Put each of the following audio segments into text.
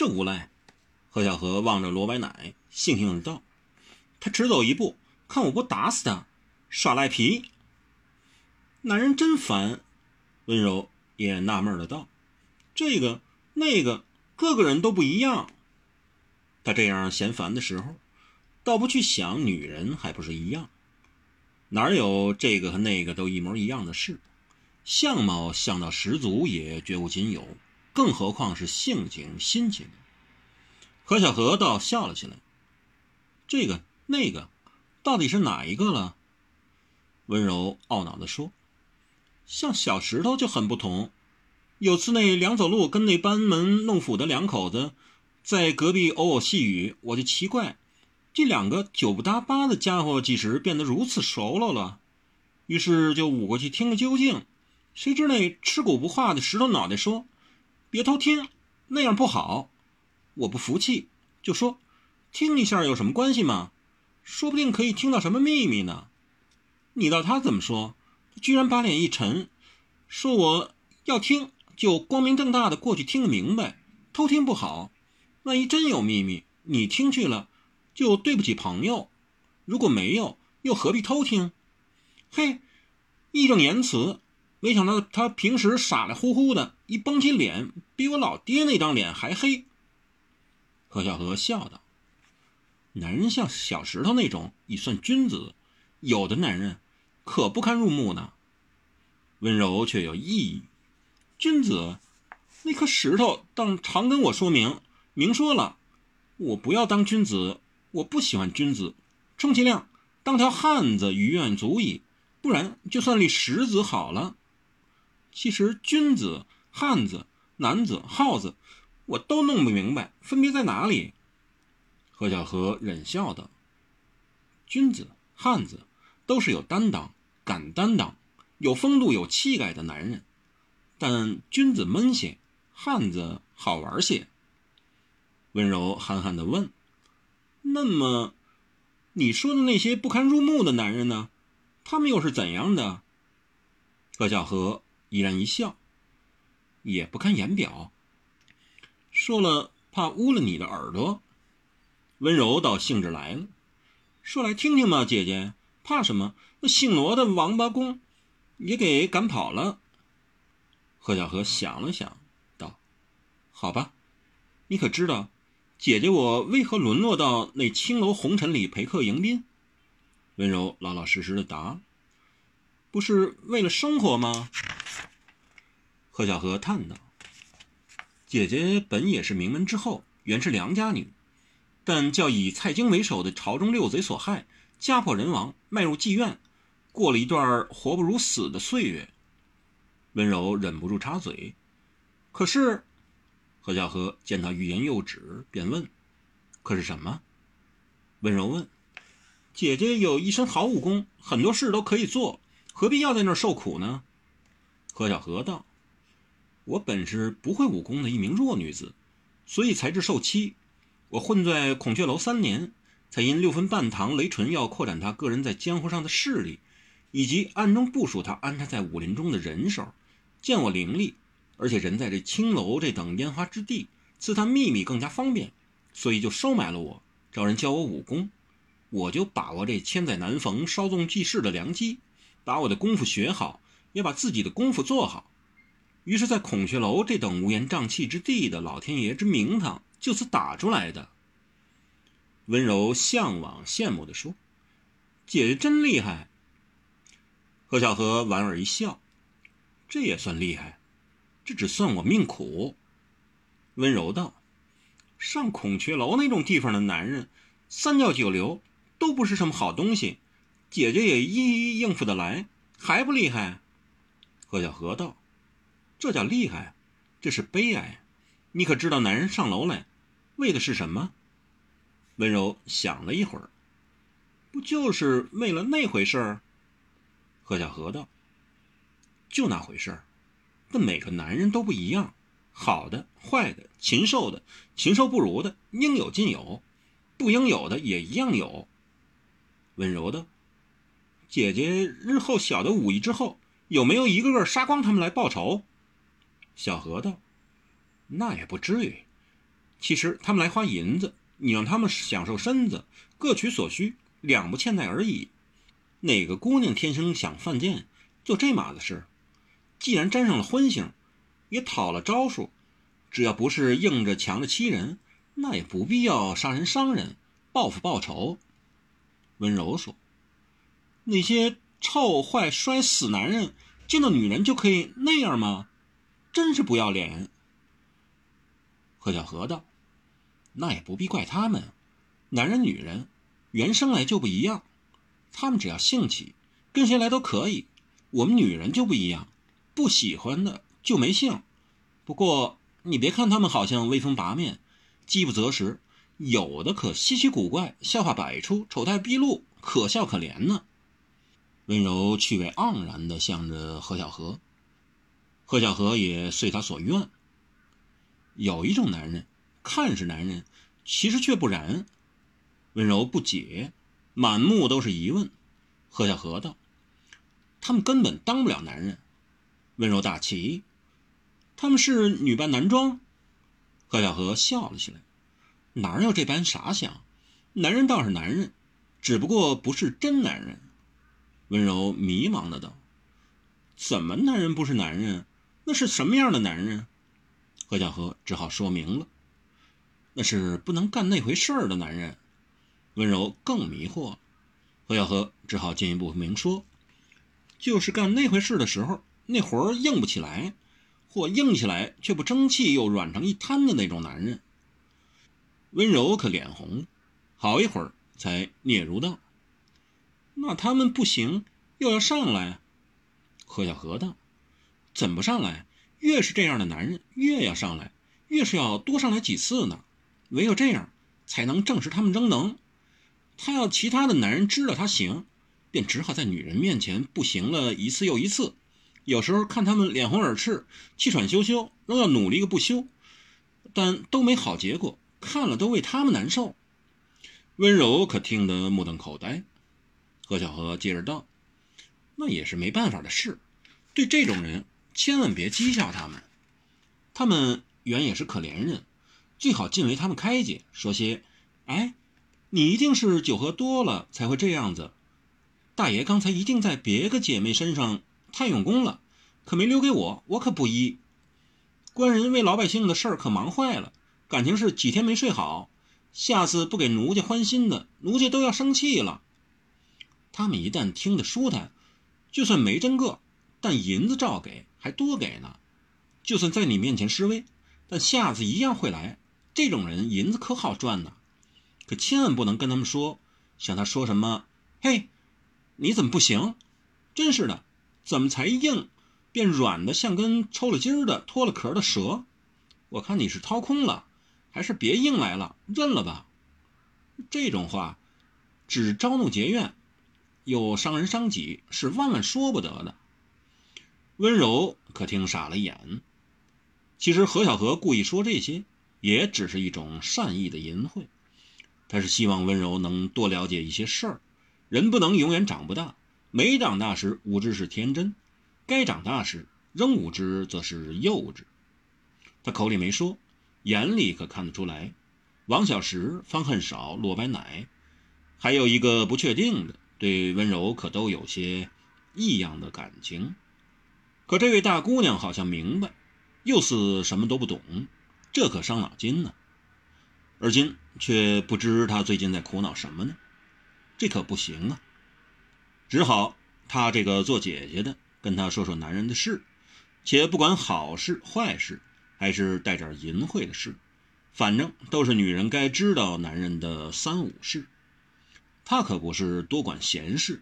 这无赖。何小荷望着罗白奶，悻悻的道：“他迟走一步，看我不打死他，耍赖皮。”男人真烦。温柔也纳闷的道：“这个那个，各个人都不一样。”他这样嫌烦的时候，倒不去想女人还不是一样，哪有这个和那个都一模一样的事？相貌相到十足也绝无仅有，更何况是性情心情？何小荷倒笑了起来。这个那个，到底是哪一个了？温柔懊恼地说：“像小石头就很不同。有次那梁走路跟那班门弄斧的两口子。”在隔壁偶偶细语，我就奇怪，这两个九不搭八的家伙，几时变得如此熟络了？于是就捂过去听个究竟。谁知那吃骨不化的石头脑袋说：“别偷听，那样不好。”我不服气，就说：“听一下有什么关系吗？说不定可以听到什么秘密呢。”你道他怎么说？他居然把脸一沉，说：“我要听，就光明正大的过去听个明白，偷听不好。”万一真有秘密，你听去了，就对不起朋友；如果没有，又何必偷听？嘿，义正言辞。没想到他平时傻里乎乎的，一绷起脸，比我老爹那张脸还黑。何小荷笑道：“男人像小石头那种，已算君子；有的男人，可不堪入目呢。”温柔却有异议：“君子，那颗石头当常跟我说明。”明说了，我不要当君子，我不喜欢君子，充其量当条汉子，余愿足矣。不然，就算立石子好了。其实，君子、汉子、男子、耗子，我都弄不明白，分别在哪里？何小荷忍笑道：“君子、汉子都是有担当、敢担当、有风度、有气概的男人，但君子闷些，汉子好玩些。”温柔憨憨地问：“那么，你说的那些不堪入目的男人呢？他们又是怎样的？”何小荷依然一笑：“也不堪言表。说了怕污了你的耳朵。”温柔倒兴致来了：“说来听听吧，姐姐，怕什么？那姓罗的王八公也给赶跑了。”何小荷想了想，道：“好吧，你可知道？”姐姐，我为何沦落到那青楼红尘里陪客迎宾？温柔老老实实的答：“不是为了生活吗？”贺小荷叹道：“姐姐本也是名门之后，原是良家女，但叫以蔡京为首的朝中六贼所害，家破人亡，迈入妓院，过了一段活不如死的岁月。”温柔忍不住插嘴：“可是。”何小荷见他欲言又止，便问：“可是什么？”温柔问：“姐姐有一身好武功，很多事都可以做，何必要在那儿受苦呢？”何小荷道：“我本是不会武功的一名弱女子，所以才至受欺。我混在孔雀楼三年，才因六分半堂雷纯要扩展他个人在江湖上的势力，以及暗中部署他安插在武林中的人手，见我伶俐。”而且人在这青楼这等烟花之地，刺探秘密更加方便，所以就收买了我，找人教我武功。我就把握这千载难逢、稍纵即逝的良机，把我的功夫学好，也把自己的功夫做好。于是，在孔雀楼这等乌烟瘴气之地的老天爷之名堂，就此打出来的。温柔向往、羡慕地说：“姐姐真厉害。”何小荷莞尔一笑：“这也算厉害。”这只算我命苦。温柔道：“上孔雀楼那种地方的男人，三教九流都不是什么好东西。姐姐也一一应付得来，还不厉害？”何小荷道：“这叫厉害，这是悲哀。你可知道男人上楼来，为的是什么？”温柔想了一会儿，不就是为了那回事儿？何小荷道：“就那回事儿。”但每个男人都不一样，好的、坏的、禽兽的、禽兽不如的，应有尽有；不应有的也一样有。温柔的姐姐日后晓得武艺之后，有没有一个个杀光他们来报仇？小何道：“那也不至于。其实他们来花银子，你让他们享受身子，各取所需，两不欠债而已。哪个姑娘天生想犯贱，就这码子事。既然沾上了荤腥，也讨了招数，只要不是硬着强着欺人，那也不必要杀人伤人，报复报仇。温柔说：“那些臭坏摔死男人，见到女人就可以那样吗？真是不要脸。”贺小河道：“那也不必怪他们，男人女人原生来就不一样，他们只要性起，跟谁来都可以。我们女人就不一样。”不喜欢的就没性，不过你别看他们好像威风八面、饥不择食，有的可稀奇古怪，笑话百出，丑态毕露，可笑可怜呢。温柔趣味盎然地向着何小荷，何小荷也随他所愿。有一种男人，看是男人，其实却不然。温柔不解，满目都是疑问。何小荷道：“他们根本当不了男人。”温柔大气，他们是女扮男装。何小荷笑了起来，哪有这般傻想？男人倒是男人，只不过不是真男人。温柔迷茫的道：“怎么男人不是男人？那是什么样的男人？”何小荷只好说明了：“那是不能干那回事儿的男人。”温柔更迷惑，何小荷只好进一步明说：“就是干那回事的时候。”那活儿硬不起来，或硬起来却不争气，又软成一滩的那种男人。温柔可脸红，好一会儿才嗫嚅道：“那他们不行，又要上来。”何小荷道：“怎么上来？越是这样的男人，越要上来，越是要多上来几次呢。唯有这样，才能证实他们仍能。他要其他的男人知道他行，便只好在女人面前不行了一次又一次。”有时候看他们脸红耳赤、气喘吁吁，仍要努力个不休，但都没好结果，看了都为他们难受。温柔可听得目瞪口呆。何小荷接着道：“那也是没办法的事，对这种人千万别讥笑他们。他们原也是可怜人，最好尽为他们开解，说些：‘哎，你一定是酒喝多了才会这样子。大爷刚才一定在别个姐妹身上。’”太用功了，可没留给我，我可不依。官人为老百姓的事儿可忙坏了，感情是几天没睡好。下次不给奴家欢心的，奴家都要生气了。他们一旦听得舒坦，就算没真个，但银子照给，还多给呢。就算在你面前示威，但下次一样会来。这种人银子可好赚呢，可千万不能跟他们说，向他说什么，嘿，你怎么不行？真是的。怎么才硬，变软的像根抽了筋儿的、脱了壳的蛇？我看你是掏空了，还是别硬来了，认了吧。这种话，只招怒结怨，又伤人伤己，是万万说不得的。温柔可听傻了眼。其实何小荷故意说这些，也只是一种善意的淫秽。他是希望温柔能多了解一些事儿。人不能永远长不大。没长大时无知是天真，该长大时仍无知则是幼稚。他口里没说，眼里可看得出来。王小石、方恨少、落白奶，还有一个不确定的，对温柔可都有些异样的感情。可这位大姑娘好像明白，又似什么都不懂，这可伤脑筋呢。而今却不知她最近在苦恼什么呢？这可不行啊！只好她这个做姐姐的跟她说说男人的事，且不管好事坏事，还是带点淫秽的事，反正都是女人该知道男人的三五事。他可不是多管闲事，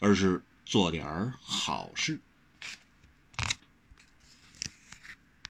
而是做点好事。